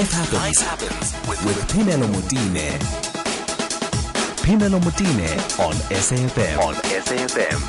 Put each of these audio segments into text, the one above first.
Life happens, Life happens with, with Phemelo Motene. Phemelo Motene on SAFM. On SAFM.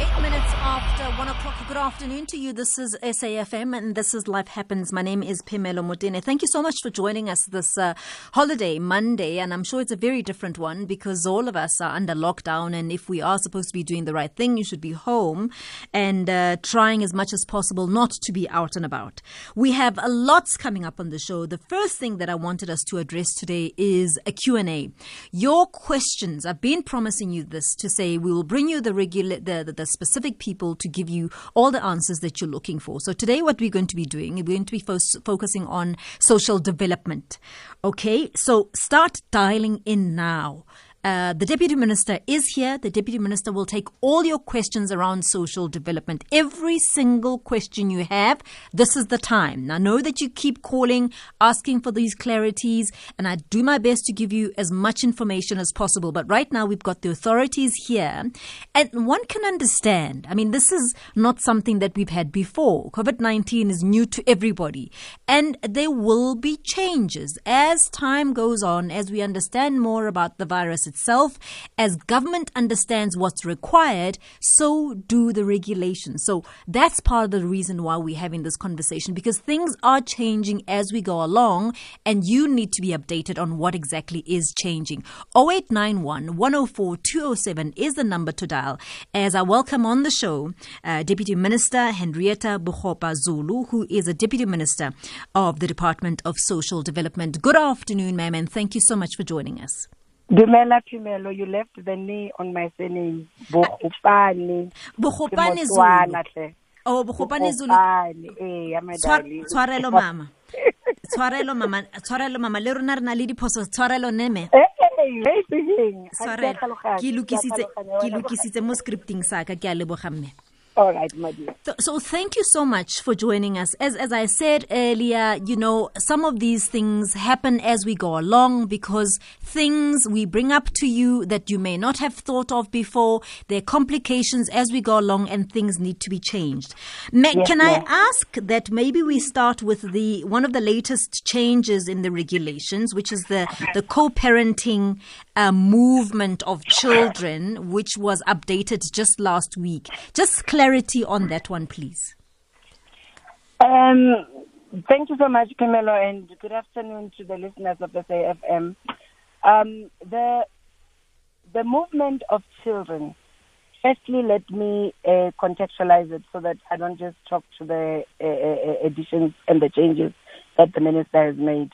Eight minutes after one o'clock. Good afternoon to you. This is SAFM and this is Life Happens. My name is Phemelo Motene. Thank you so much for joining us this uh, holiday Monday. And I'm sure it's a very different one because all of us are under lockdown. And if we are supposed to be doing the right thing, you should be home and uh, trying as much as possible not to be out and about. We have a lots coming up on the show. The first thing that I wanted us to address today is a Q&A. Your questions, I've been promising you this to say we will bring you the regular, the, the, the specific people to give you all the answers that you're looking for. So today, what we're going to be doing, we're going to be fo- focusing on social development. Okay, so start dialing in now. Uh, the Deputy Minister is here. The Deputy Minister will take all your questions around social development. Every single question you have, this is the time. Now, know that you keep calling, asking for these clarities, and I do my best to give you as much information as possible. But right now, we've got the authorities here, and one can understand. I mean, this is not something that we've had before. COVID 19 is new to everybody, and there will be changes as time goes on, as we understand more about the virus itself. As government understands what's required, so do the regulations. So that's part of the reason why we're having this conversation because things are changing as we go along, and you need to be updated on what exactly is changing. 0891 104 207 is the number to dial. As I welcome on the show uh, Deputy Minister Henrietta Bukhopa Zulu, who is a Deputy Minister of the Department of Social Development. Good afternoon, ma'am, and thank you so much for joining us. Dumela Phemelo, you left the knee on my surname. Bogopane. Bogopane Ke Zulu. Motswana hle. Oh, Bogopane Zulu. Bogopane, eh, ya my Tshwa- darling. Tshwarelo mama. Tshwarelo mama, tshwarelo mama. Le rona re na le diphoso. Tshwarelo neme. Eh, eh, hey, speaking. Tshwarelo. Ke lokisitse ke lokisitse mo scripting sa ka ke a leboga mme. All right, my dear. So, thank you so much for joining us. As as I said earlier, you know, some of these things happen as we go along because things we bring up to you that you may not have thought of before, there are complications as we go along and things need to be changed. Ma- Yes, can I ask that maybe we start with the one of the latest changes in the regulations, which is the the co-parenting uh, movement of children, which was updated just last week. Just clarity on that one, please. Um, thank you so much, Camilo, and good afternoon to the listeners of SAFM. Um, the the movement of children. Firstly, let me uh, contextualize it so that I don't just talk to the uh, uh, additions and the changes that the minister has made.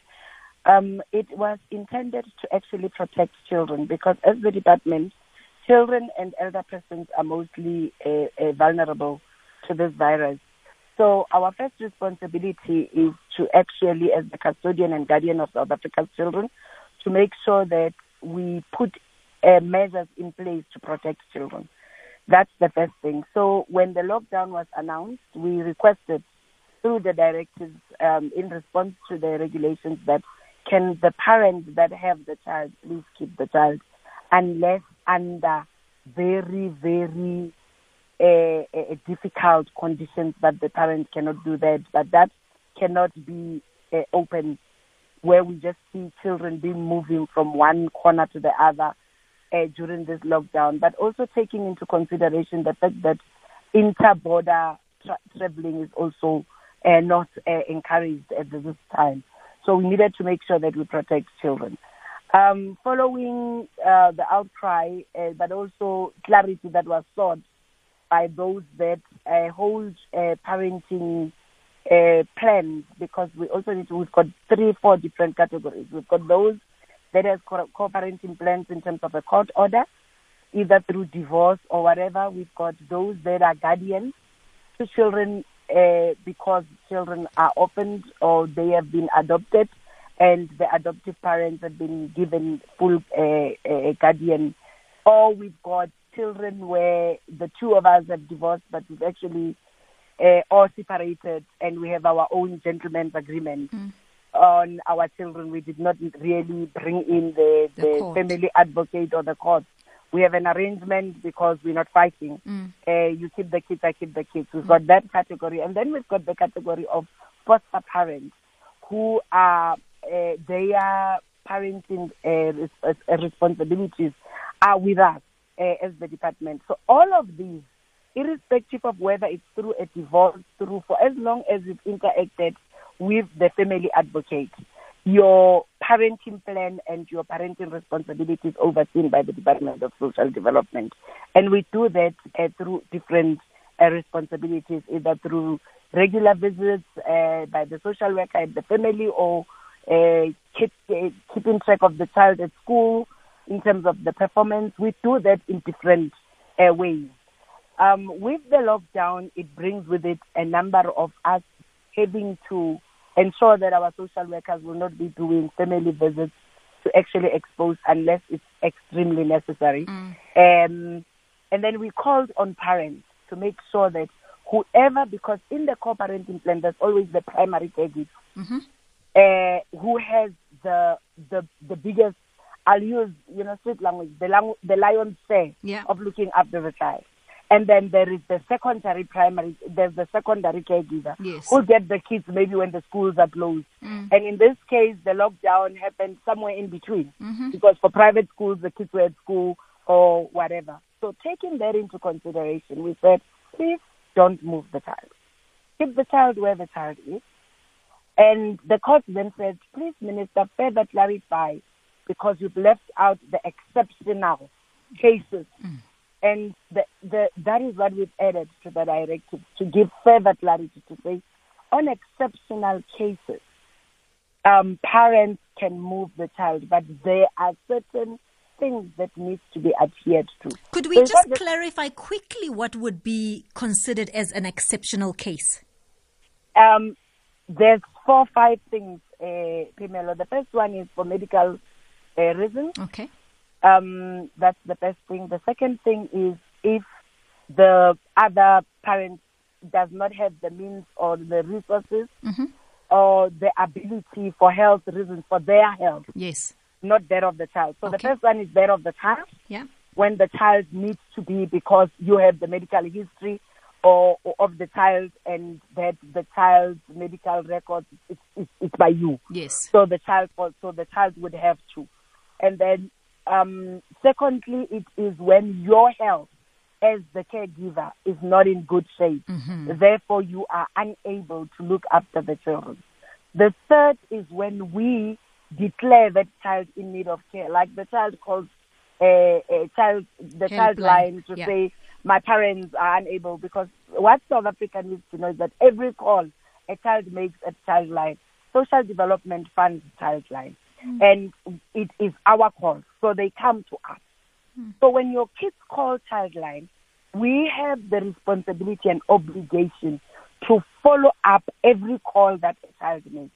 Um, it was intended to actually protect children because, as the department, children and elder persons are mostly uh, uh, vulnerable to this virus. So our first responsibility is to actually, as the custodian and guardian of South Africa's children, to make sure that we put uh, measures in place to protect children. That's the first thing. So when the lockdown was announced, we requested through the directives um, in response to the regulations that can the parents that have the child please keep the child unless under very, very uh, uh, difficult conditions that the parents cannot do that, but that cannot be uh, open where we just see children being moving from one corner to the other during this lockdown, but also taking into consideration the fact that inter-border tra- traveling is also not encouraged at this time. So we needed to make sure that we protect children. Um, following uh, the outcry, uh, but also clarity that was sought by those that uh, hold uh, parenting uh, plans, because we also need to, we've got three, four different categories. We've got those that co- co-parenting plans in terms of a court order, either through divorce or whatever. We've got those that are guardians to children uh, because children are orphaned or they have been adopted and the adoptive parents have been given full uh, uh, guardian. Or we've got children where the two of us have divorced but we've actually uh, all separated and we have our own gentleman's agreement on our children. We did not really bring in the, The the, family advocate or the court. We have an arrangement because we're not fighting. Mm. Uh, you keep the kids, I keep the kids. We've got that category. And then we've got the category of foster parents who are uh, their parenting uh, responsibilities are with us as the department. So all of these, irrespective of whether it's through a divorce, through for as long as you've interacted with the family advocate, your parenting plan and your parenting responsibilities overseen by the Department of Social Development. And we do that uh, through different uh, responsibilities, either through regular visits uh, by the social worker at the family or keep, uh, keeping track of the child at school in terms of the performance. We do that in different uh, ways. Um, with the lockdown, it brings with it a number of us having to ensure that our social workers will not be doing family visits to actually expose unless it's extremely necessary. Mm. Um, and then we called on parents to make sure that whoever, because in the co-parenting plan, there's always the primary caregiver mm-hmm. Uh, who has the the the biggest. I'll use you know street language, the lang- the lion's share yeah. of looking after the child. And then there is the secondary primary, there's the secondary caregiver yes. who get the kids maybe when the schools are closed. Mm. And in this case, the lockdown happened somewhere in between mm-hmm. because for private schools, the kids were at school or whatever. So taking that into consideration, we said, please don't move the child. Keep the child where the child is. And the court then said, please, Minister, further clarify because you've left out the exceptional cases. Mm. And the, the, that is what we've added to the directive to give further clarity to say, on exceptional cases, um, parents can move the child, but there are certain things that needs to be adhered to. Could we so just clarify quickly what would be considered as an exceptional case? Um, there's four, five things, uh, Pamela. The first one is for medical uh, reasons. Okay. Um, that's the first thing. The second thing is if the other parent does not have the means or the resources mm-hmm. or the ability for health reasons for their health. Yes not that of the child. So okay. the first one is that of the child. Yeah. When the child needs to be because you have the medical history or, or of the child and that the child's medical record is, is, is by you. Yes. So the child so the child would have to. And then um, secondly it is when your health as the caregiver is not in good shape. Mm-hmm. Therefore you are unable to look after the children. The third is when we declare that child in need of care. Like the child calls a, a child, the child line to yeah. say, my parents are unable because what South Africa needs to know is that every call a child makes at child line, social development funds child line. Mm. And it is our call. So they come to us. Mm. So when your kids call child line, we have the responsibility and obligation to follow up every call that a child makes.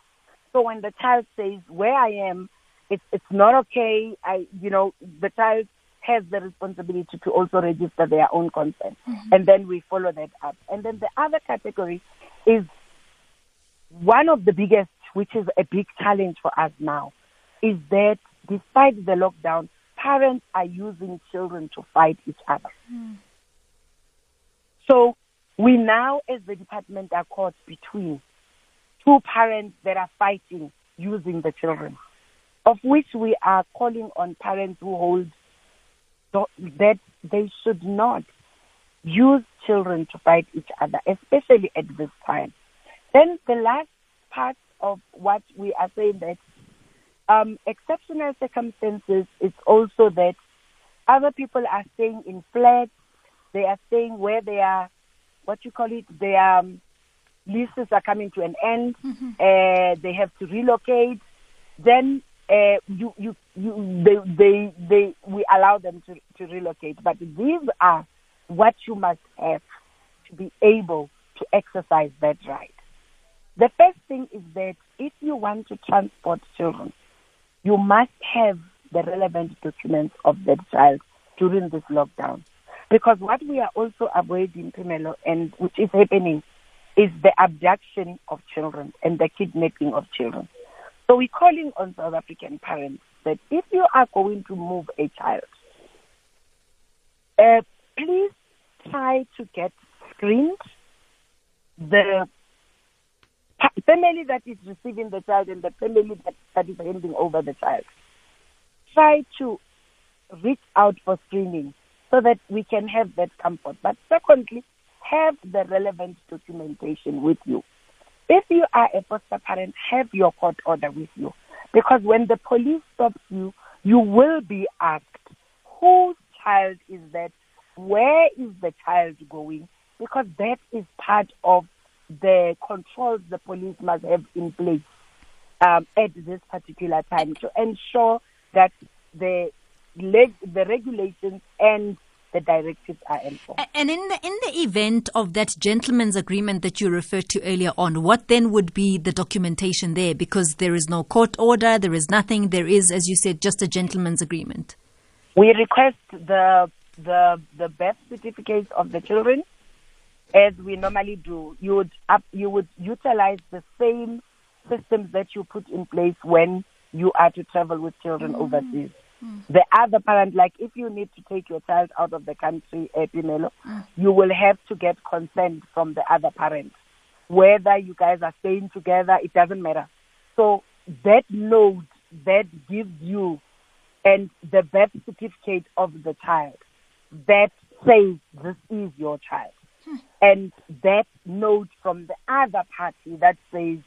So when the child says, where I am, it's, it's not okay, I, you know, the child has the responsibility to also register their own consent. Mm-hmm. And then we follow that up. And then the other category is one of the biggest, which is a big challenge for us now, is that despite the lockdown, parents are using children to fight each other. Mm. So we now, as the department, are caught between two parents that are fighting using the children, of which we are calling on parents who hold that they should not use children to fight each other, especially at this time. Then the last part of what we are saying that um, exceptional circumstances is also that other people are staying in flats, they are staying where they are, what you call it, their um, leases are coming to an end, mm-hmm. uh, they have to relocate, then uh, you, you, you, they, they, they, we allow them to, to relocate. But these are what you must have to be able to exercise that right. The first thing is that if you want to transport children, you must have the relevant documents of that child during this lockdown. Because what we are also avoiding, Phemelo, and which is happening, is the abduction of children and the kidnapping of children. So we're calling on South African parents that if you are going to move a child, uh, please try to get screened. The family that is receiving the child and the family that, that is handing over the child. Try to reach out for screening so that we can have that comfort. But secondly, have the relevant documentation with you. If you are a foster parent, have your court order with you. Because when the police stops you, you will be asked, whose child is that? Where is the child going? Because that is part of the controls the police must have in place um, at this particular time to ensure that the leg, the regulations and the directives are enforced. And in the in the event of that gentleman's agreement that you referred to earlier on, what then would be the documentation there? Because there is no court order, there is nothing. There is, as you said, just a gentleman's agreement. We request the the the birth certificates of the children, as we normally do. You would up, you would utilize the same systems that you put in place when you are to travel with children mm-hmm. overseas. Mm. The other parent, like if you need to take your child out of the country, Epimelo, mm. you will have to get consent from the other parent. Whether you guys are staying together, it doesn't matter. So that note that gives you and the birth certificate of the child that says this is your child. Hmm. And that note from the other party that says,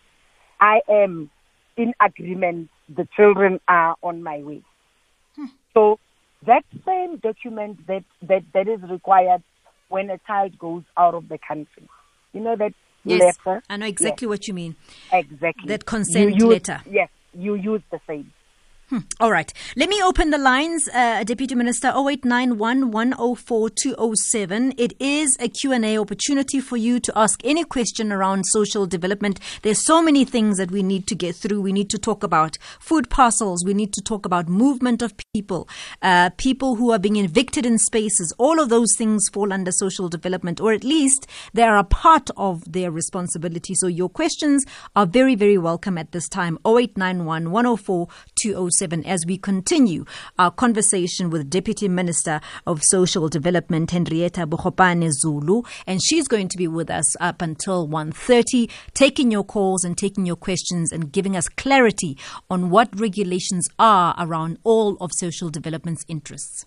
I am in agreement, the children are on my way. So that same document that, that, that is required when a child goes out of the country. You know that yes, letter? I know exactly yes. what you mean. Exactly. That consent use, letter. Yes, you use the same. Hmm. All right. Let me open the lines, uh, Deputy Minister 0891 104 207. It is a Q&A opportunity for you to ask any question around social development. There's so many things that we need to get through. We need to talk about food parcels. We need to talk about movement of people, uh, people who are being evicted in spaces. All of those things fall under social development, or at least they are a part of their responsibility. So your questions are very, very welcome at this time. 0891 104 207 as we continue our conversation with Deputy Minister of Social Development Henrietta Bogopane Zulu and she's going to be with us up until 1:30 taking your calls and taking your questions and giving us clarity on what regulations are around all of social development's interests.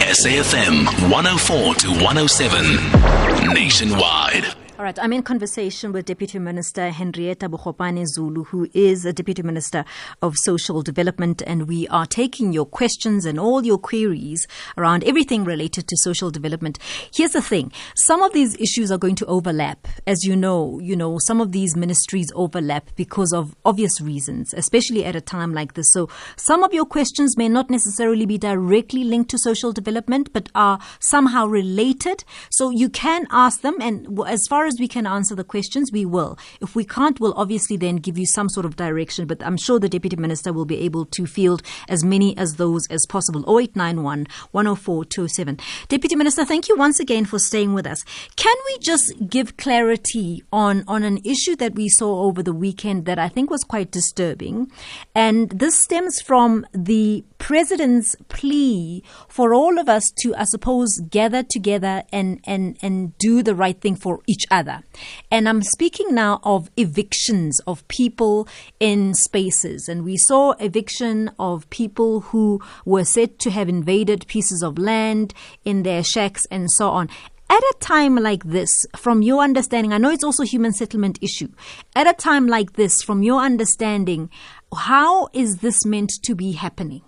SAFM 104 to 107 nationwide. All right, I'm in conversation with Deputy Minister Henrietta Bogopane Zulu, who is a Deputy Minister of Social Development, and we are taking your questions and all your queries around everything related to social development. Here's the thing: some of these issues are going to overlap, as you know. You know, some of these ministries overlap because of obvious reasons, especially at a time like this. So, some of your questions may not necessarily be directly linked to social development, but are somehow related. So, you can ask them, and as far far as we can answer the questions, we will. If we can't, we'll obviously then give you some sort of direction, but I'm sure the Deputy Minister will be able to field as many as those as possible. 0891 104 207. Deputy Minister, thank you once again for staying with us. Can we just give clarity on, on an issue that we saw over the weekend that I think was quite disturbing? And this stems from the President's plea for all of us to, I suppose, gather together and, and, and do the right thing for each other. And I'm speaking now of evictions of people in spaces. And we saw eviction of people who were said to have invaded pieces of land in their shacks and so on. At a time like this, from your understanding, I know it's also human settlement issue. At a time like this, from your understanding, how is this meant to be happening?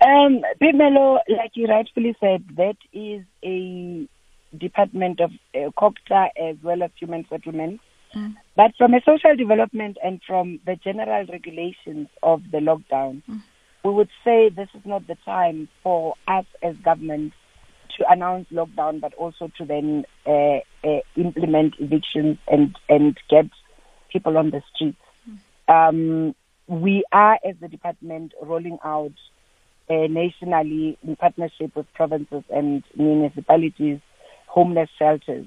Um, Phemelo, like you rightfully said, that is a department of uh, COGTA as well as human settlement. Mm. But from a social development and from the general regulations of the lockdown, mm. we would say this is not the time for us as government to announce lockdown, but also to then uh, uh, implement evictions and, and get people on the streets. Mm. Um, we are, as the department, rolling out uh, nationally in partnership with provinces and municipalities, homeless shelters.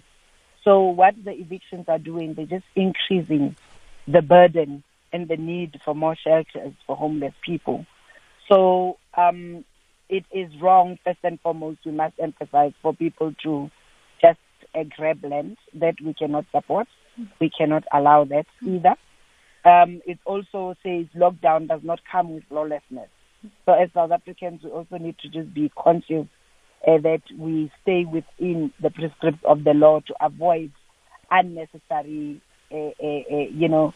So what the evictions are doing, they're just increasing the burden and the need for more shelters for homeless people. So um, it is wrong, first and foremost, we must emphasize for people to just uh, grab land that we cannot support. We cannot allow that either. Um, it also says lockdown does not come with lawlessness. So as South Africans, we also need to just be conscious uh, that we stay within the prescripts of the law to avoid unnecessary, uh, uh, uh, you know,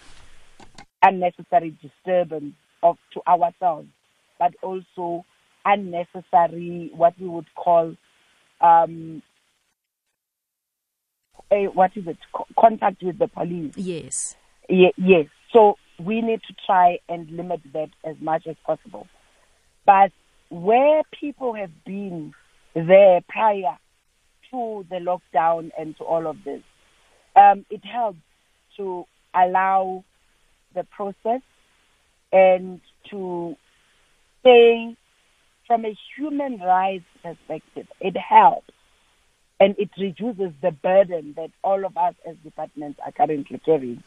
unnecessary disturbance of to ourselves, but also unnecessary what we would call um, a, what is it Co- contact with the police. Yes. Ye- yes. So we need to try and limit that as much as possible. But where people have been there prior to the lockdown and to all of this, um, it helps to allow the process and to say from a human rights perspective, it helps and it reduces the burden that all of us as departments are currently carrying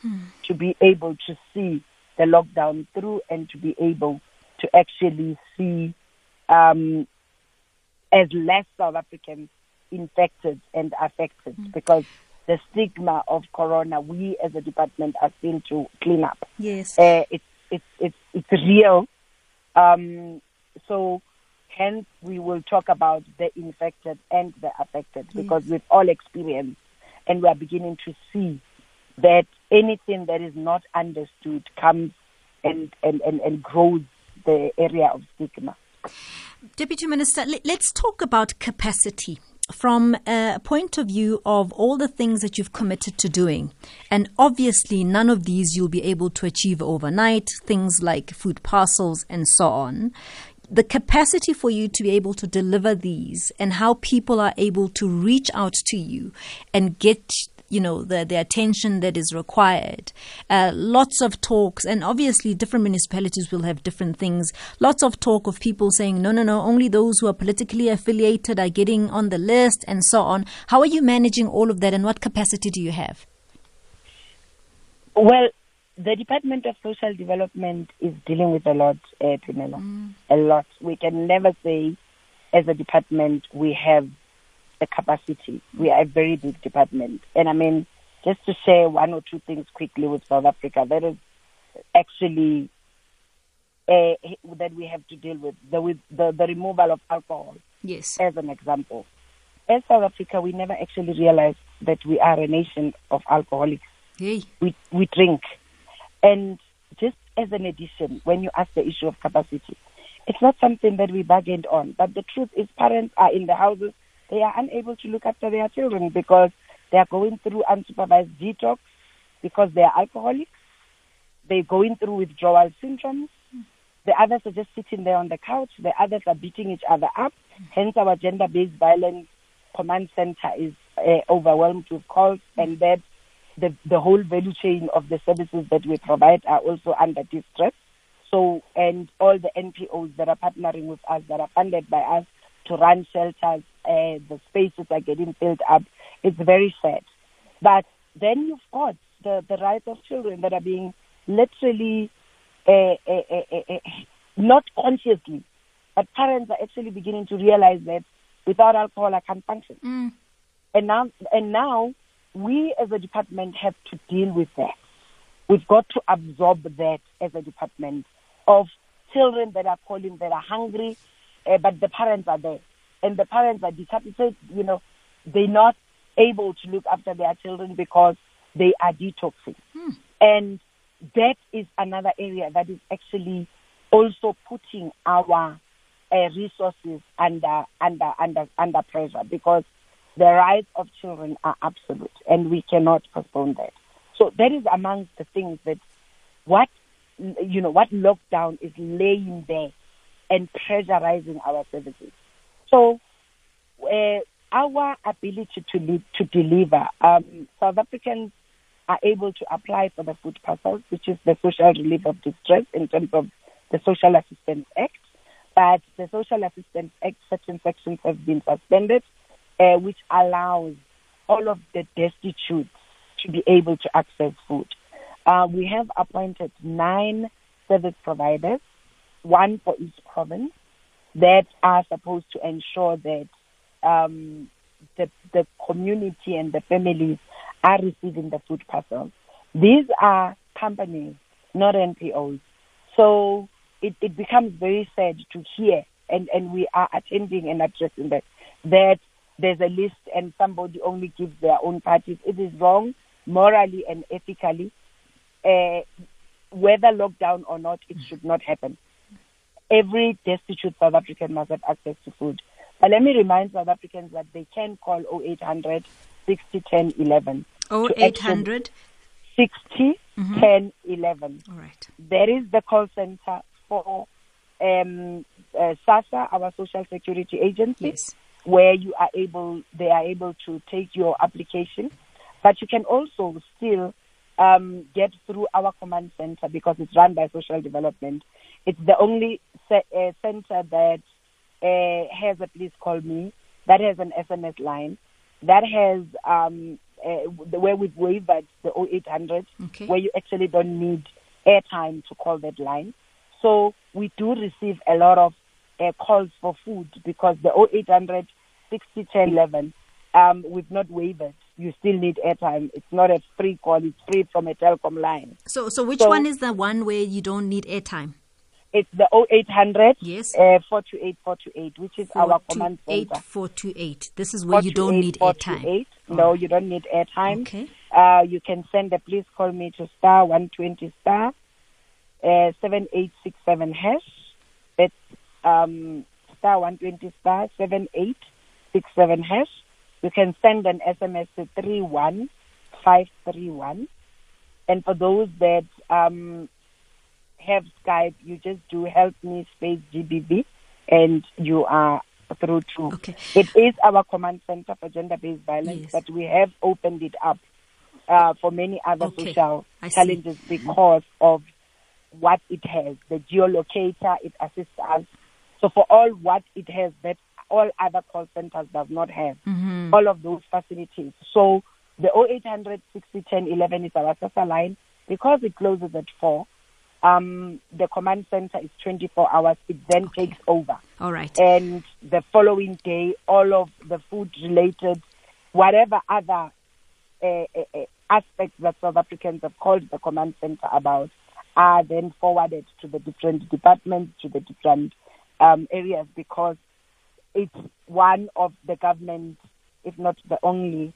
to be able to see the lockdown through and to be able to actually see um, as less South Africans infected and affected because the stigma of corona, we as a department are still to clean up. Yes. Uh, it's it's it's it's real. Um, so hence we will talk about the infected and the affected because we've all experienced and we are beginning to see that anything that is not understood comes and, and, and, and grows the area of stigma. Deputy Minister, let's talk about capacity from a point of view of all the things that you've committed to doing. And obviously, none of these you'll be able to achieve overnight, things like food parcels and so on. The capacity for you to be able to deliver these and how people are able to reach out to you and get you know the the attention that is required. Uh, lots of talks, and obviously different municipalities will have different things. Lots of talk of people saying, no, no, no, only those who are politically affiliated are getting on the list, and so on. How are you managing all of that, and what capacity do you have? Well, the Department of Social Development is dealing with a lot, uh, Pamela. A lot. We can never say, as a department, we have the capacity. We are a very big department. And I mean, just to share one or two things quickly with South Africa, that is actually uh, that we have to deal with the, with the, the removal of alcohol Yes. as an example. As South Africa, we never actually realized that we are a nation of alcoholics. Hey. We we drink, and just as an addition, when you ask the issue of capacity, it's not something that we bargained on. But the truth is, parents are in the houses; they are unable to look after their children because they are going through unsupervised detox because they are alcoholics. They're going through withdrawal syndromes. The others are just sitting there on the couch. The others are beating each other up. Hence, our gender-based violence command center is uh, overwhelmed with calls, and that the the whole value chain of the services that we provide are also under distress. So, and all the NPOs that are partnering with us, that are funded by us to run shelters, uh, the spaces are getting filled up. It's very sad. But then you've got the the rights of children that are being literally uh, uh, uh, uh, uh, not consciously, but parents are actually beginning to realize that without alcohol I can't function. Mm. And now, and now we as a department have to deal with that. We've got to absorb that as a department of children that are calling that are hungry, uh, but the parents are there, and the parents are dissatisfied. You know, they're not able to look after their children because they are detoxing, and that is another area that is actually also putting our uh, resources under under under under pressure because the rights of children are absolute and we cannot postpone that. So that is amongst the things that what you know what lockdown is laying there and pressurizing our services. So uh, our ability to lead, to deliver, um, South Africans are able to apply for the food parcels, which is the social relief of distress in terms of the Social Assistance Act. But the Social Assistance Act, certain sections have been suspended, uh, which allows all of the destitute to be able to access food. Uh, we have appointed nine service providers, one for each province, that are supposed to ensure that um, the, the community and the families are receiving the food parcels. These are companies, not NPOs. So it, it becomes very sad to hear, and, and we are attending and addressing that, that there's a list and somebody only gives their own parties. It is wrong morally and ethically. Uh, whether lockdown or not, it should not happen. Every destitute South African must have access to food. But let me remind South Africans that they can call 0800 60 10 11. 0800 60 Mhm. 10 11. All right. There is the call center for um, uh, SASSA, our social security agency, Yes. where you are able, they are able to take your application. But you can also still um, get through our command center because it's run by social development. It's the only se- uh, center that uh, has a please call me, that has an SMS line, that has um, uh, the where we've waived the 0800 Okay. where you actually don't need airtime to call that line. So we do receive a lot of uh, calls for food because the 0800 60 10 11, um, we've not waived. You still need airtime. It's not a free call. It's free from a telecom line. So, so which So- one is the one where you don't need airtime? It's the 0800 Yes. uh, 428 428, which is our command 428 center. 428. This is where you don't need airtime. 428. No, you don't need airtime. Okay. Uh, you can send a please call me to star 120 star uh, 7867 hash. That's um, star 120 star 7867 hash. You can send an SMS to 31531. And for those that um, have Skype, you just do help me space GBV and you are through to. Okay. It is our command center for gender based violence, Yes. but we have opened it up uh, for many other Okay. social I see. challenges because of what it has. The geolocator, it assists us. So for all what it has that all other call centers does not have, Mm-hmm. all of those facilities. So the 0800 60 10 11 is our SASSA line. Because it closes at 4, um, the command center is 24 hours. It then Okay. takes over All right. and the following day, all of the food related, whatever other uh, uh, uh, aspects that South Africans have called the command center about, are then forwarded to the different departments, to the different um, areas, because it's one of the government, if not the only,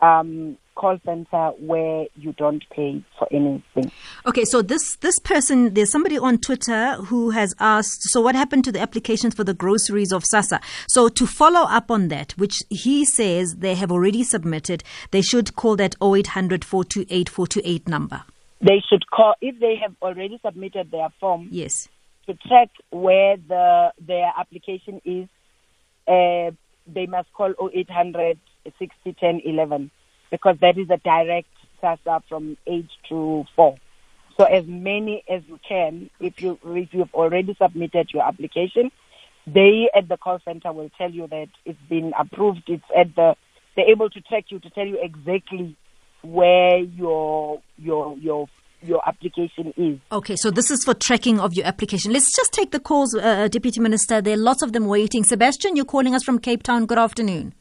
um, call center where you don't pay for anything. Okay, so this this person, there's somebody on Twitter who has asked, so what happened to the applications for the groceries of SASSA? So to follow up on that, which he says they have already submitted, they should call that 0800 428 428 number. They should call if they have already submitted their form. Yes. to check where the their application is, uh, they must call 0800 60 10 11 because that is a direct SASSA from age to four. So as many as you can, if you if you've already submitted your application, they at the call center will tell you that it's been approved. It's at the they're able to track you to tell you exactly where your your your your application is. Okay, so this is for tracking of your application. Let's just take the calls, uh, Deputy Minister. There are lots of them waiting. Sebastian, you're calling us from Cape Town. Good afternoon.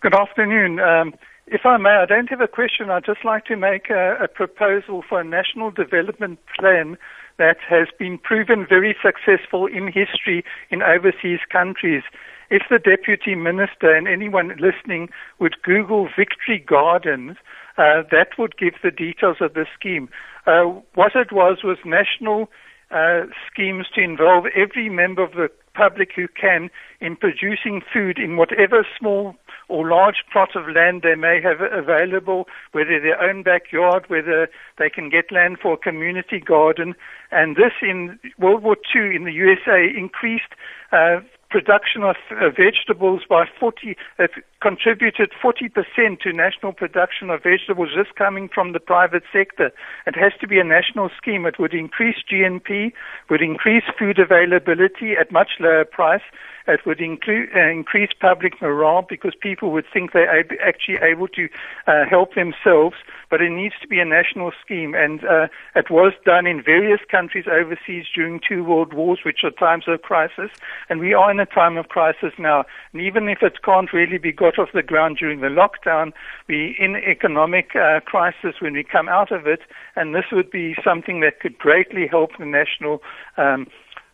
Good afternoon. Um, if I may, I don't have a question. I'd just like to make a, a proposal for a national development plan that has been proven very successful in history in overseas countries. If the Deputy Minister and anyone listening would Google Victory Gardens, uh, that would give the details of the scheme. Uh, what it was was national uh, schemes to involve every member of the public who can in producing food in whatever small or large plot of land they may have available, whether their own backyard, whether they can get land for a community garden. And this in World War II in the USA increased uh, production of uh, vegetables by 40, it contributed 40% to national production of vegetables just coming from the private sector. It has to be a national scheme. It would increase GNP, would increase food availability at much lower price. It would uh, increase public morale because people would think they're ab- actually able to uh, help themselves. But it needs to be a national scheme, and uh, it was done in various countries overseas during two world wars, which are times of crisis. And we are in a time of crisis now. And even if it can't really be got got off the ground during the lockdown. We in economic uh, crisis when we come out of it, and this would be something that could greatly help the national um,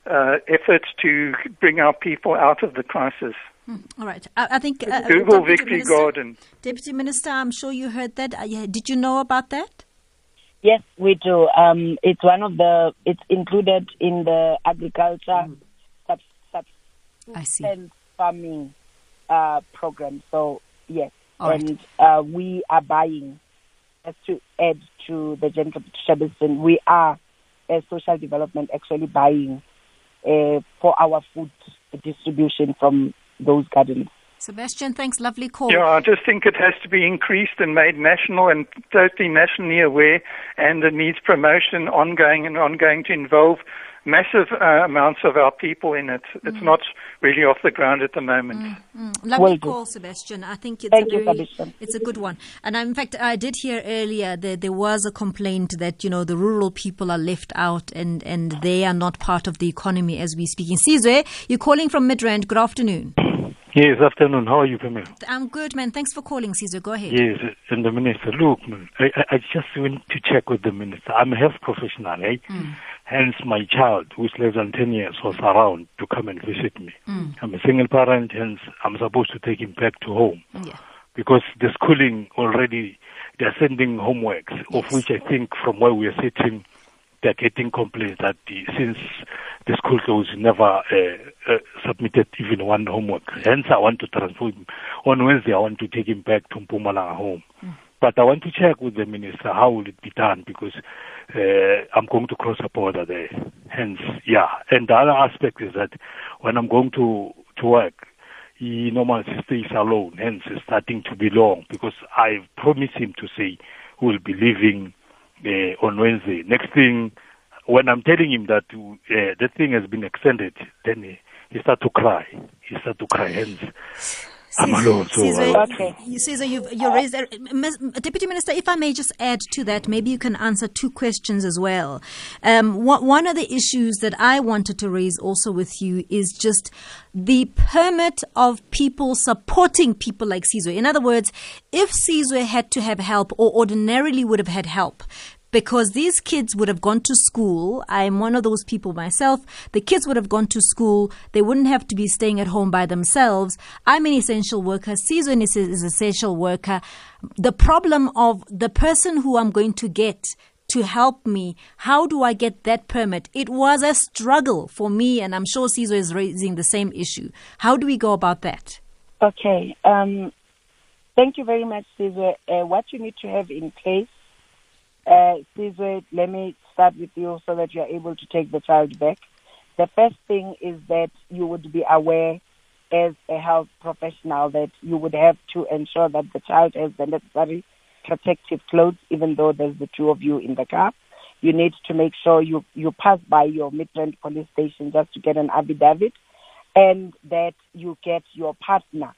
uh, efforts to bring our people out of the crisis. Hmm. All right. I, I think uh, Google Victory Minister, Garden. Deputy Minister, I'm sure you heard that. Uh, did you know about that? Yes, we do. Um, it's one of the. It's included in the agriculture mm. sub, subsistence farming uh, program. So yes, All and right. uh, we are buying. Just to add to the General Shabison, we are as social development actually buying uh, for our food distribution from those gardens. Sebastian, thanks. Lovely call. Yeah, I just think it has to be increased and made national and totally nationally aware, and it needs promotion ongoing and ongoing to involve massive uh, amounts of our people in it. It's mm. not really off the ground at the moment. Mm, mm. Lovely well, call, Sebastian. I think it's Thank a very, you, it's a good one. And in fact, I did hear earlier that there was a complaint that you know the rural people are left out and and they are not part of the economy as we speak. In Sizwe, you're calling from Midrand. Good afternoon. Yes, afternoon. How are you, Pamela? I'm good, man. Thanks for calling, Caesar. Go ahead. Yes, and the minister. Look, man, I, I just went to check with the minister. I'm a health professional, eh? Mm. Hence, my child, who's less than 10 years, was around to come and visit me. Mm. I'm a single parent, hence, I'm supposed to take him back to home. Yeah. Because the schooling already, they're sending homeworks, yes. of which I think from where we are sitting, they're getting complaints that the, since the school closed, never uh, uh, submitted even one homework. Hence, I want to transfer him. On Wednesday, I want to take him back to Mpumalanga home. Mm. But I want to check with the minister how will it be done because uh, I'm going to cross a border there. Hence, yeah. And the other aspect is that when I'm going to to work, he normally stays alone. Hence, it's starting to be long because I promised him to say we will be leaving uh, on Wednesday. Next thing, when I'm telling him that uh, the thing has been extended, then he, he start to cry. He start to cry. Hence, Caesar, okay. Caesar, you've, you raised, uh, Deputy Minister, if I may just add to that, maybe you can answer two questions as well. Um, one of the issues that I wanted to raise also with you is just the permit of people supporting people like Caesar. In other words, if Caesar had to have help or ordinarily would have had help, because these kids would have gone to school. I'm one of those people myself. The kids would have gone to school. They wouldn't have to be staying at home by themselves. I'm an essential worker. Caesar is an essential worker. The problem of the person who I'm going to get to help me. How do I get that permit? It was a struggle for me, and I'm sure Caesar is raising the same issue. How do we go about that? Okay. Um, thank you very much, Caesar. Uh, what you need to have in place uh, Sizwe, let me start with you so that you're able to take the child back. The first thing is that you would be aware as a health professional that you would have to ensure that the child has the necessary protective clothes, even though there's the two of you in the car. You need to make sure you, you pass by your Midrand police station just to get an affidavit and that you get your partner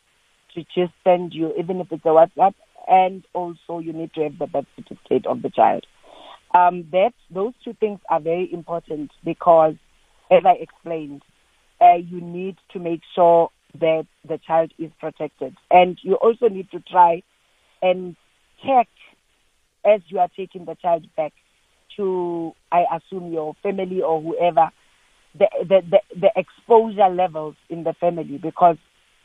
to just send you, even if it's a WhatsApp, and also you need to have the birth certificate of the child. Um, that those two things are very important because, as I explained, uh, you need to make sure that the child is protected, and you also need to try and check as you are taking the child back to, I assume, your family or whoever, the the, the, the exposure levels in the family because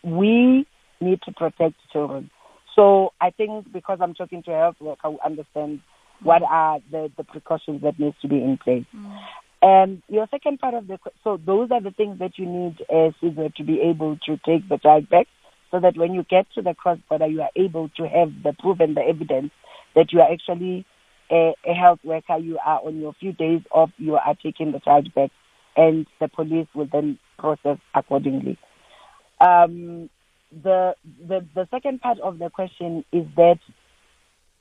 we need to protect children. So I think because I'm talking to a health worker who understands what are the, the precautions that needs to be in place. Mm. And your second part of the so those are the things that you need as Caesar to be able to take the child back, so that when you get to the cross border, you are able to have the proof and the evidence that you are actually a, a health worker. You are on your few days off. You are taking the child back, and the police will then process accordingly. Um, the the the second part of the question is that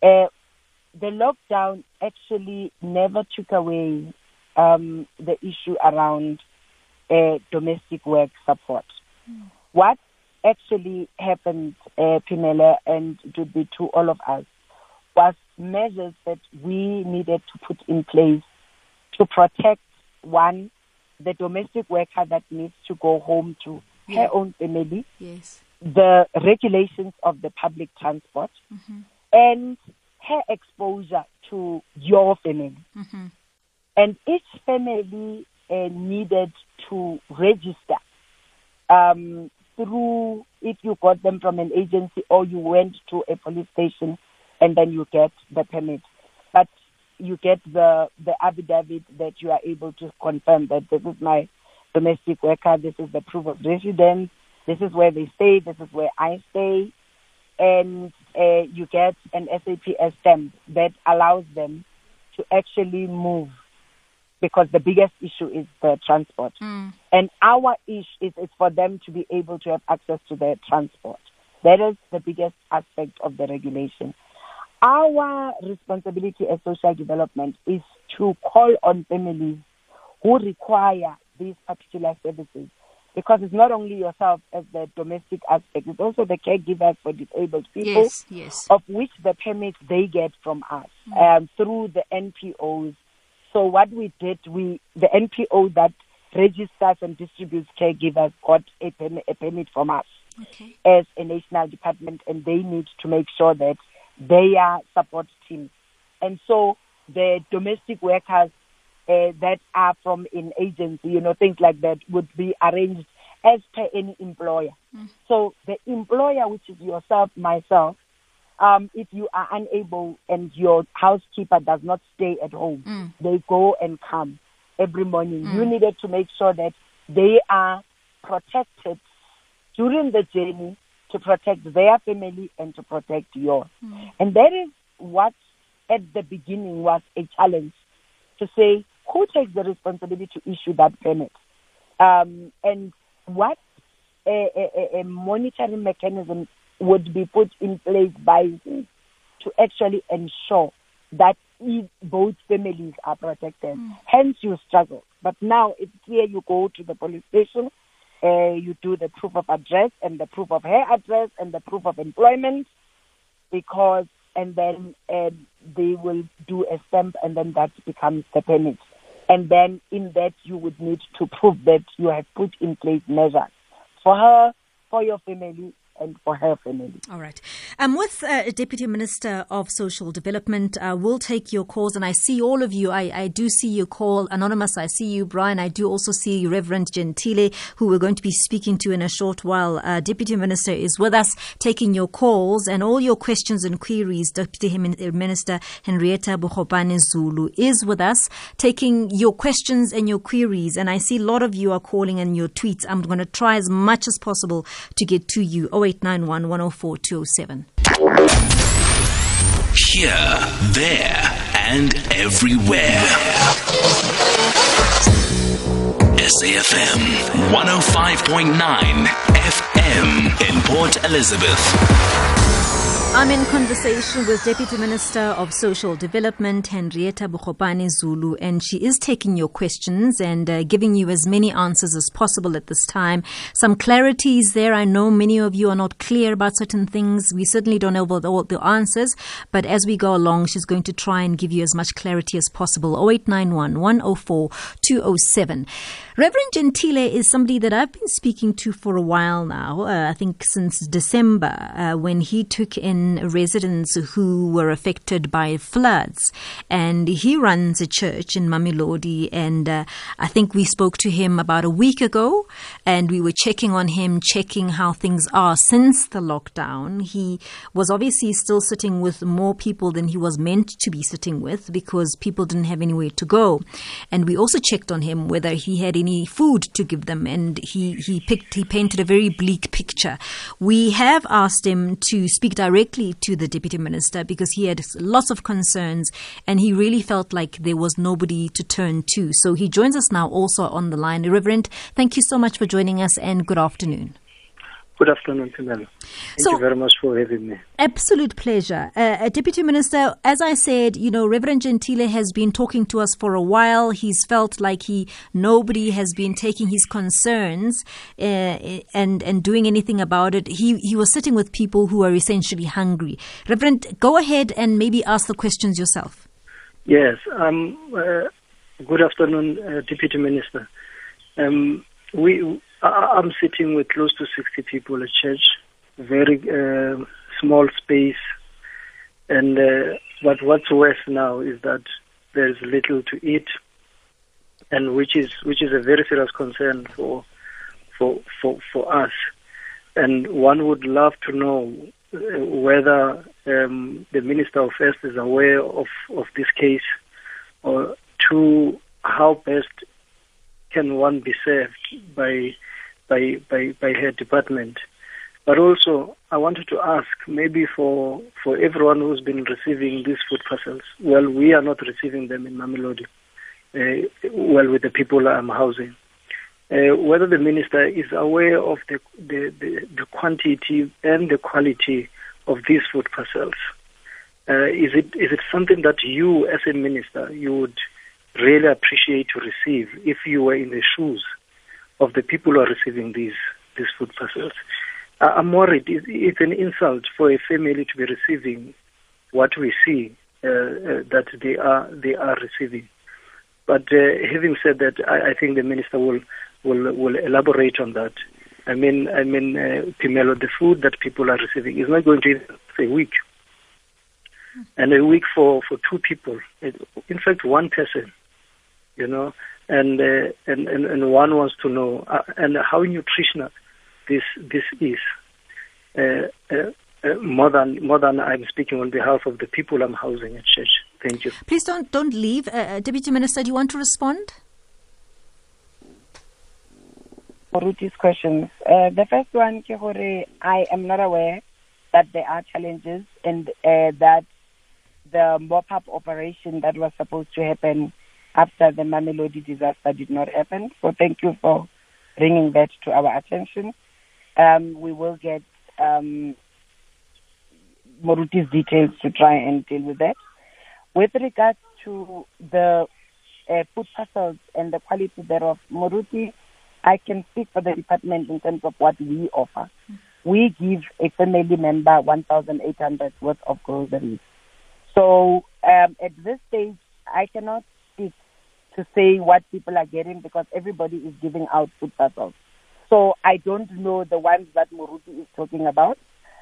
uh, the lockdown actually never took away um, the issue around uh, domestic work support. Mm. What actually happened, uh, Pinela, and would be to all of us, was measures that we needed to put in place to protect one, the domestic worker that needs to go home to yeah. her own family. Yes the regulations of the public transport, mm-hmm. and her exposure to your family. Mm-hmm. And each family uh, needed to register um, through if you got them from an agency or you went to a police station and then you get the permit. But you get the, the affidavit that you are able to confirm that this is my domestic worker, this is the proof of residence, this is where they stay, this is where I stay, and uh, you get an SAPS stamp that allows them to actually move because the biggest issue is the transport. Mm. And our issue is, is for them to be able to have access to their transport. That is the biggest aspect of the regulation. Our responsibility as social development is to call on families who require these particular services because it's not only yourself as the domestic aspect, it's also the caregivers for disabled people, yes, yes. of which the permits they get from us mm. um, through the NPOs. So what we did, we the NPO that registers and distributes caregivers got a permit, a permit from us okay. as a national department, and they need to make sure that they are support teams. And so the domestic workers uh, that are from an agency, you know, things like that would be arranged as per any employer. Mm. So the employer, which is yourself, myself, um, if you are unable and your housekeeper does not stay at home, mm. they go and come every morning. Mm. You needed to make sure that they are protected during the journey to protect their family and to protect yours. Mm. And that is what at the beginning was a challenge to say who takes the responsibility to issue that permit? Um, and what a, a, a, monitoring mechanism would be put in place by to actually ensure that both families are protected. Mm. Hence, you struggle. But now it's clear you go to the police station, uh, you do the proof of address and the proof of her address and the proof of employment, because and then uh, they will do a stamp and then that becomes the permit. And then in that, you would need to prove that you have put in place measures. For her, for your family, and for her family. All right. Um, with uh, Deputy Minister of Social Development, uh, we'll take your calls, and I see all of you. I, I do see your call. Anonymous, I see you. Brian, I do also see Reverend Gentile, who we're going to be speaking to in a short while. Uh, Deputy Minister is with us, taking your calls and all your questions and queries. Deputy Minister Hendrietta Bogopane Zulu is with us, taking your questions and your queries. And I see a lot of you are calling and your tweets. I'm going to try as much as possible to get to you. 0891 104 207. Here, there, and everywhere. SAFM 105.9 FM in Port Elizabeth. I'm in conversation with Deputy Minister of Social Development, Hendrietta Bogopane Zulu, and she is taking your questions and uh, giving you as many answers as possible at this time. Some clarity is there. I know many of you are not clear about certain things. We certainly don't know all the answers, but as we go along, she's going to try and give you as much clarity as possible. 0891 104 207. Reverend Gentile is somebody that I've been speaking to for a while now, uh, I think since December, uh, when he took in residents who were affected by floods. And he runs a church in Mamelodi. And uh, I think we spoke to him about a week ago, and we were checking on him, checking how things are since the lockdown. He was obviously still sitting with more people than he was meant to be sitting with because people didn't have anywhere to go. And we also checked on him whether he had any food to give them, and he, he picked he painted a very bleak picture. We have asked him to speak directly to the deputy minister because he had lots of concerns, and he really felt like there was nobody to turn to. So he joins us now also on the line. Reverend, thank you so much for joining us, and good afternoon. Good afternoon, Timel. Thank so, you very much for having me. Absolute pleasure. Uh, uh, Deputy Minister, as I said, you know, Reverend Gentile has been talking to us for a while. He's felt like he nobody has been taking his concerns uh, and and doing anything about it. He he was sitting with people who are essentially hungry. Reverend, go ahead and maybe ask the questions yourself. Yes. Um. Uh, good afternoon, uh, Deputy Minister. Um. We I'm sitting with close to 60 people at church very uh, small space. And uh, but what's worse now is that there's little to eat, and which is which is a very serious concern for for for for us. And one would love to know uh, whether um, the Minister of First is aware of, of this case, or to how best can one be served by by by, by her department. But also, I wanted to ask maybe for for everyone who's been receiving these food parcels. Well, we are not receiving them in Mamelodi. Uh, well, with the people I'm housing. Uh, whether the minister is aware of the, the, the, the, quantity and the quality of these food parcels. Uh, is it is it something that you, as a minister, you would really appreciate to receive if you were in the shoes of the people who are receiving these these food parcels? I'm worried. It's an insult for a family to be receiving what we see uh, uh, that they are they are receiving. But uh, having said that, I, I, think the minister will will will elaborate on that. I mean, I mean, uh, Phemelo, the food that people are receiving is not going to be a week, and a week for for two people. In fact, one person, you know, and uh, and, and and one wants to know uh, and how nutritional this this is. Uh, uh, uh, more than more than I'm speaking on behalf of the people I'm housing at church. Thank you. Please don't don't leave, Deputy Minister. Do you want to respond? Ruti's questions. Uh, the first one, Kihore, I am not aware that there are challenges and uh, that the mop-up operation that was supposed to happen after the Mamelodi disaster did not happen. So thank you for bringing that to our attention. Um, we will get um, Moruti's details to try and deal with that. With regards to the uh, food parcels and the quality thereof, Moruti I can speak for the department in terms of what we offer. We give a family member 1,800 worth of groceries. So um, at this stage, I cannot speak to say what people are getting because everybody is giving out food parcels. So I don't know the ones that Moruti is talking about,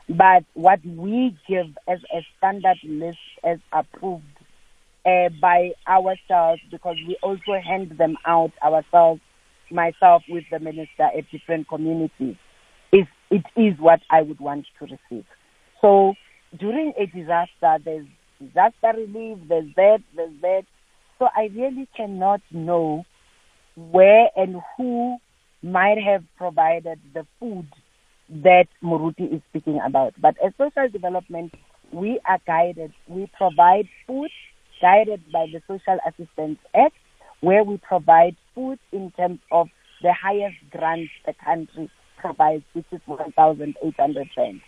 but what we give as a standard list as approved uh, by ourselves because we also hand them out ourselves myself with the minister at different communities is it is what I would want to receive. So during a disaster, there's disaster relief, there's that, there's that. So I really cannot know where and who might have provided the food that Moruti is speaking about. But as social development, we are guided. We provide food guided by the Social Assistance Act where we provide food in terms of the highest grant the country provides, which is 1,800 rand.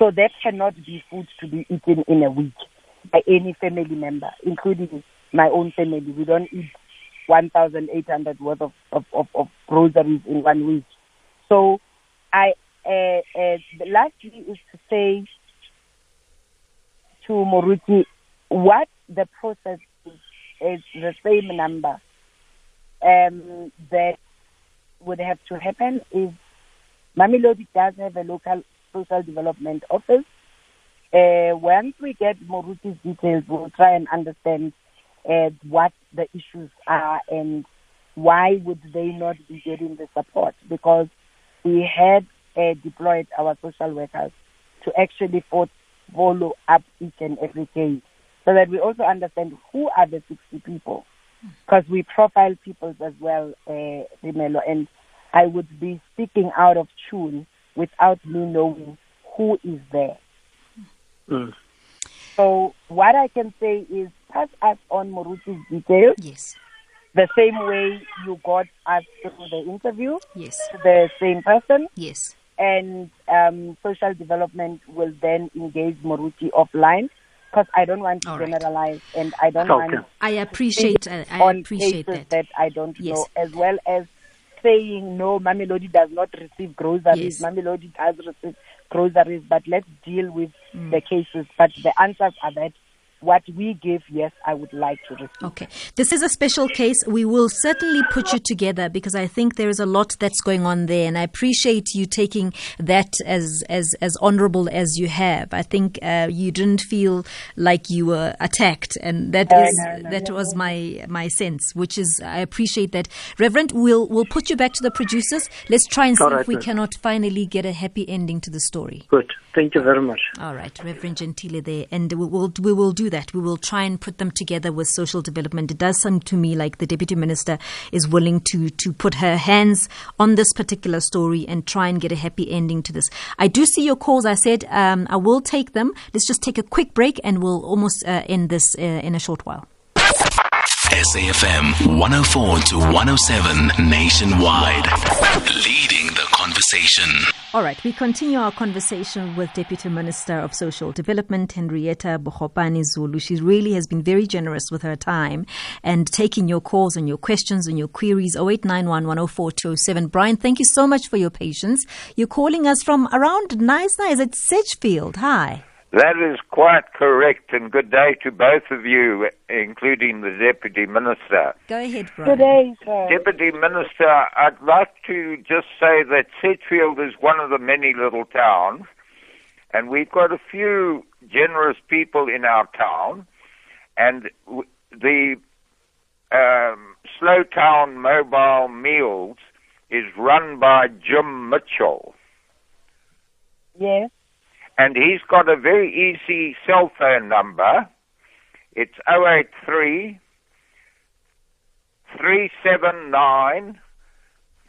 So that cannot be food to be eaten in a week by any family member, including my own family. We don't eat 1,800 worth of, of, of, of, groceries in one week. So I, uh, uh, lastly is to say to Moruti, what the process is, is the same number um, that would have to happen is Mamelodi does have a local social development office. Uh, once we get Moruti's details, we'll try and understand uh, what the issues are and why would they not be getting the support because we had uh, deployed our social workers to actually follow up each and every case so that we also understand who are the 60 people because we profile people as well, uh, and I would be speaking out of tune without me knowing who is there. Mm. So what I can say is pass us on Moruti's details. Yes. The same way you got us through the interview. Yes. The same person. Yes. And um, social development will then engage Moruti offline because I don't want to All generalize right. and I don't okay. want. I appreciate. Uh, I appreciate that. that. I don't yes. know, as well as saying no, Mamelodi does not receive groceries. Yes. Mamelodi does receive groceries, but let's deal with mm. the cases. But the answers are that what we give, yes, I would like to receive. Okay. This is a special case. We will certainly put you together because I think there is a lot that's going on there. And I appreciate you taking that as, as, as honorable as you have. I think uh, you didn't feel like you were attacked. And that No, is no, no, that no, was my, my sense, which is, I appreciate that. Reverend, we'll, we'll put you back to the producers. Let's try and see All if right, we ma'am. cannot finally get a happy ending to the story. Good. Thank you very much. All right, Reverend Gentile there, and we will we will do that. We will try and put them together with social development. It does seem to me like the deputy minister is willing to to put her hands on this particular story and try and get a happy ending to this. I do see your calls. I said um, I will take them. Let's just take a quick break, and we'll almost uh, end this uh, in a short while. SAFM 104 to 107 nationwide. Leading the conversation. All right, we continue our conversation with Deputy Minister of Social Development, Hendrietta Bogopane Zulu. She really has been very generous with her time and taking your calls and your questions and your queries. 0891 104 207. Brian, thank you so much for your patience. You're calling us from around Nice Nice at Sedgefield. Hi. That is quite correct, and good day to both of you, including the Deputy Minister. Go ahead, Brian. Good day, sir. Deputy Minister, I'd like to just say that Sedgefield is one of the many little towns, and we've got a few generous people in our town, and the um, Slow Town Mobile Meals is run by Jim Mitchell. Yes. And he's got a very easy cell phone number. It's 083 379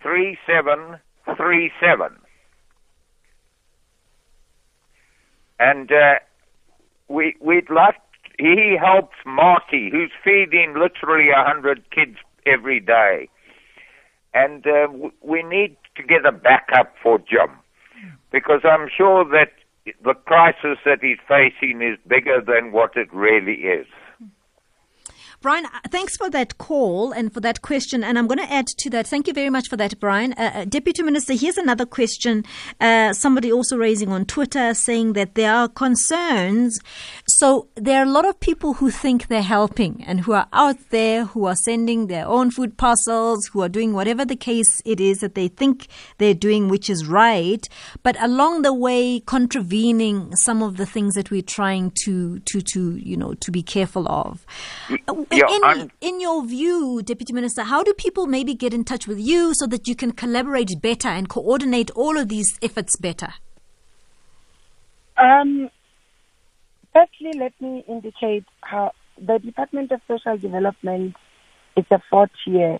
3737. And uh, we, we'd like, he helps Marty, who's feeding literally a 100 kids every day. And uh, we need to get a backup for Jim because I'm sure that the crisis that he's facing is bigger than what it really is. Brian, uh, thanks for that call and for that question. And I'm going to add to that. Thank you very much for that, Brian. Uh, uh, Deputy Minister, here's another question. Uh, somebody also raising on Twitter saying that there are concerns. So there are a lot of people who think they're helping and who are out there, who are sending their own food parcels, who are doing whatever the case it is that they think they're doing, which is right. But along the way, contravening some of the things that we're trying to, to, to, you know, to be careful of. Yeah, in, I'm- in your view, Deputy Minister, how do people maybe get in touch with you so that you can collaborate better and coordinate all of these efforts better? Um, firstly, let me indicate how the Department of Social Development is a four-tier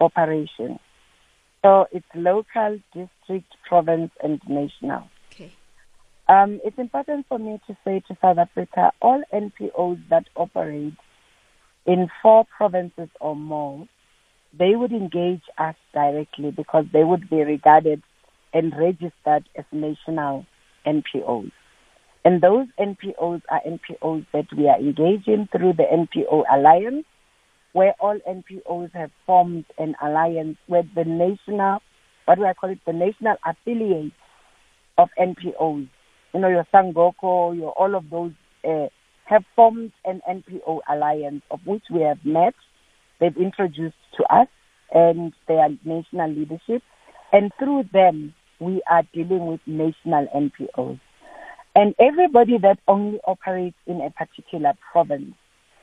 operation. So it's local, district, province, and national. Okay. Um, it's important for me to say to South Africa, all NPOs that operate in four provinces or more, they would engage us directly because they would be regarded and registered as national NPOs. And those NPOs are NPOs that we are engaging through the NPO Alliance, where all NPOs have formed an alliance with the national, what do I call it, the national affiliates of NPOs. You know, your SANGOCO, your all of those uh, have formed an NPO alliance of which we have met. They've introduced to us and their national leadership. And through them, we are dealing with national NPOs. And everybody that only operates in a particular province,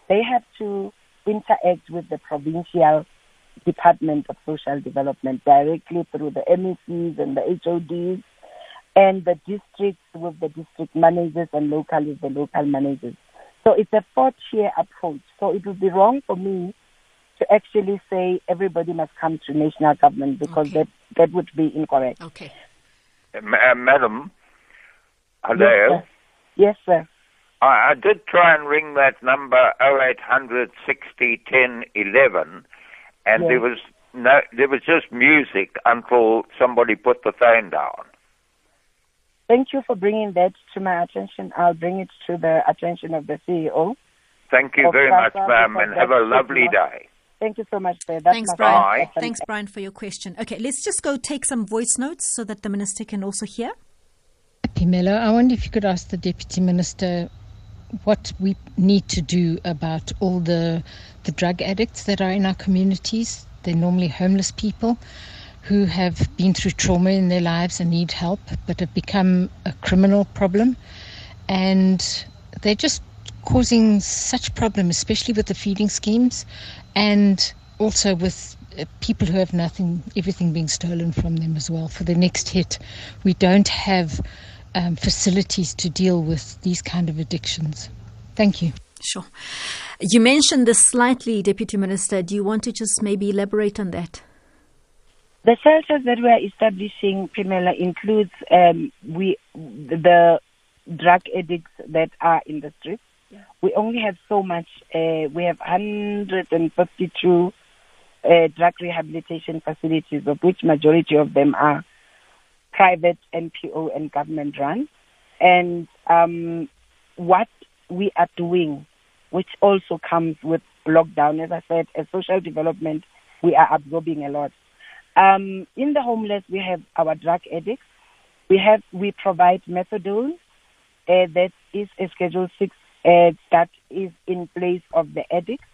they have to interact with the provincial Department of Social Development directly through the MECs and the HODs and the districts with the district managers and local with the local managers. So it's a four-tier approach. So it would be wrong for me to actually say everybody must come to national government because Okay. that, that would be incorrect. Okay. Uh, ma- uh, Madam, Yes, hello. sir. Yes, sir. I, I did try and ring that number 0800 60 10 11, and Yes. there was no, there was just music until somebody put the phone down. Thank you for bringing that to my attention. I'll bring it to the attention of the CEO. Thank you very much, ma'am, and have a lovely day. Thank you so much, sir. That's Thanks, Brian. Bye. Thanks, Brian, for your question. Okay, let's just go take some voice notes so that the minister can also hear. Phemelo, I wonder if you could ask the Deputy Minister what we need to do about all the the drug addicts that are in our communities. They're normally homeless people who have been through trauma in their lives and need help, but have become a criminal problem, and they're just causing such problems, especially with the feeding schemes, and also with uh, people who have nothing, everything being stolen from them as well. For the next hit, we don't have um, facilities to deal with these kind of addictions. Thank you. Sure. You mentioned this slightly, Deputy Minister. Do you want to just maybe elaborate on that? The shelters that we are establishing, Phemelo, includes um, we the drug addicts that are in the streets. Yeah. We only have so much. Uh, we have 152 uh, drug rehabilitation facilities, of which majority of them are private NPO and government run. And um, what we are doing, which also comes with lockdown, as I said, as social development, we are absorbing a lot. Um, in the homeless, we have our drug addicts. We have we provide methadone uh, that is a Schedule Six uh, that is in place of the addicts.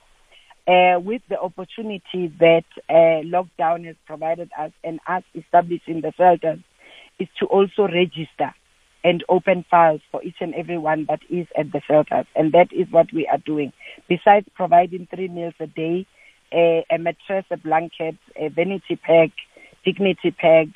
Uh, with the opportunity that uh, lockdown has provided us and us establishing the shelters is to also register and open files for each and every one that is at the shelters. And that is what we are doing. Besides providing three meals a day, a, a mattress, a blanket, a vanity pack, dignity pack,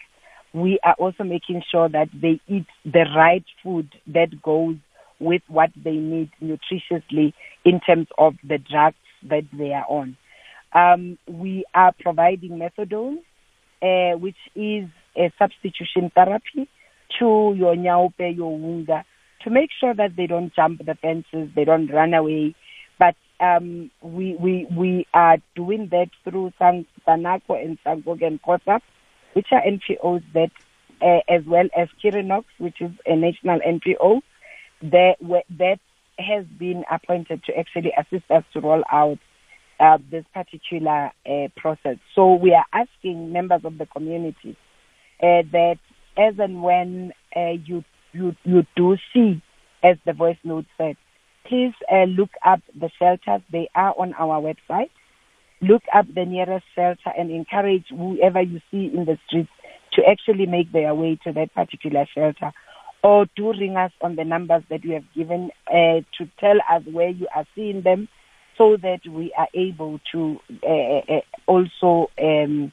we are also making sure that they eat the right food that goes with what they need nutritiously in terms of the drugs that they are on. Um, we are providing methadone, uh, which is a substitution therapy to your nyaope, your whoonga, to make sure that they don't jump the fences, they don't run away. But um, we, we, we are doing that through San, SANACO and Sangog and COSAP, which are NPOs that, uh, as well as Kirinox, which is a national NPO, that, that has been appointed to actually assist us to roll out uh, this particular uh, process. So we are asking members of the community uh, that as and when uh, you, you, you do see, as the voice note said, please uh, look up the shelters. They are on our website. Look up the nearest shelter and encourage whoever you see in the streets to actually make their way to that particular shelter. Or do ring us on the numbers that you have given uh, to tell us where you are seeing them so that we are able to uh, uh, also um,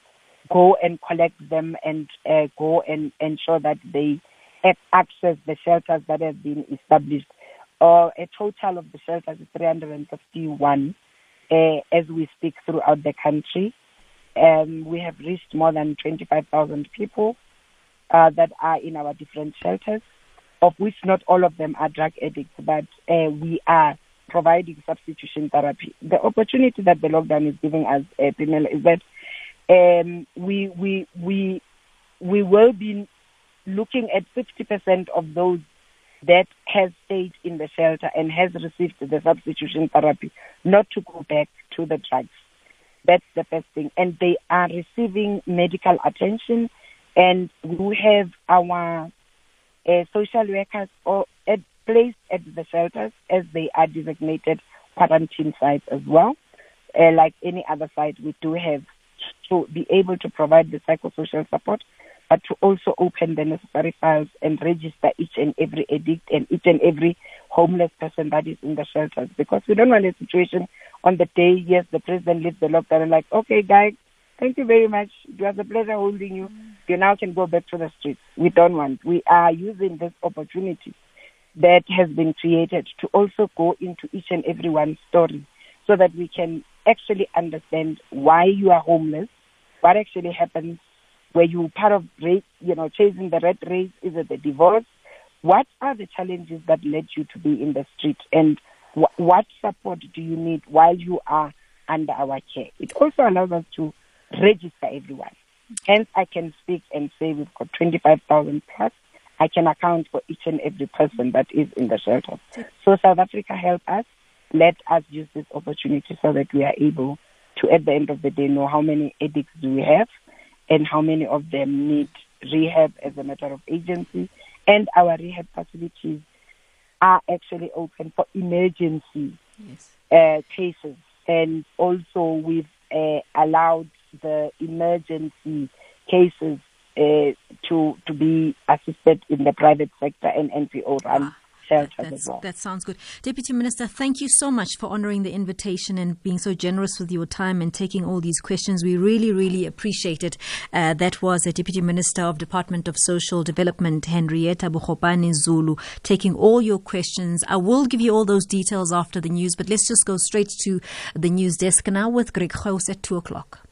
go and collect them and uh, go and ensure that they have access the shelters that have been established. Uh, a total of the shelters is 351 uh, as we speak throughout the country. Um, we have reached more than 25,000 people uh, that are in our different shelters, of which not all of them are drug addicts, but uh, we are providing substitution therapy. The opportunity that the lockdown is giving us, uh, is that um, we we we we will be looking at 50% of those that has stayed in the shelter and has received the substitution therapy not to go back to the drugs. That's the first thing. And they are receiving medical attention and we have our uh, social workers or at, placed at the shelters as they are designated quarantine sites as well. Uh, like any other site, we do have to be able to provide the psychosocial support, but to also open the necessary files and register each and every addict and each and every homeless person that is in the shelters. Because we don't want a situation on the day, yes, the president lifts the lockdown and like, okay, guys, thank you very much. It was a pleasure holding you. Mm. You now can go back to the streets. We don't want. We are using this opportunity that has been created to also go into each and every one story so that we can actually understand why you are homeless, what actually happens, where you part of race, you know, chasing the red race, is it the divorce? What are the challenges that led you to be in the street and wh- what support do you need while you are under our care? It also allows us to register everyone. Hence, I can speak and say we've got 25,000 plus. I can account for each and every person that is in the shelter. So South Africa help us let us use this opportunity so that we are able to, at the end of the day, know how many addicts do we have and how many of them need rehab as a matter of agency. And our rehab facilities are actually open for emergency Yes. uh, cases. And also, we've uh, allowed the emergency cases uh, to to be assisted in the private sector and NPO run Ah, That's, well. that sounds good. Deputy Minister, thank you so much for honoring the invitation and being so generous with your time and taking all these questions. We really, really appreciate it. Uh, that was a Deputy Minister of Department of Social Development, Hendrietta Bogopane Zulu, taking all your questions. I will give you all those details after the news, but let's just go straight to the news desk now with Greg House at 2 o'clock.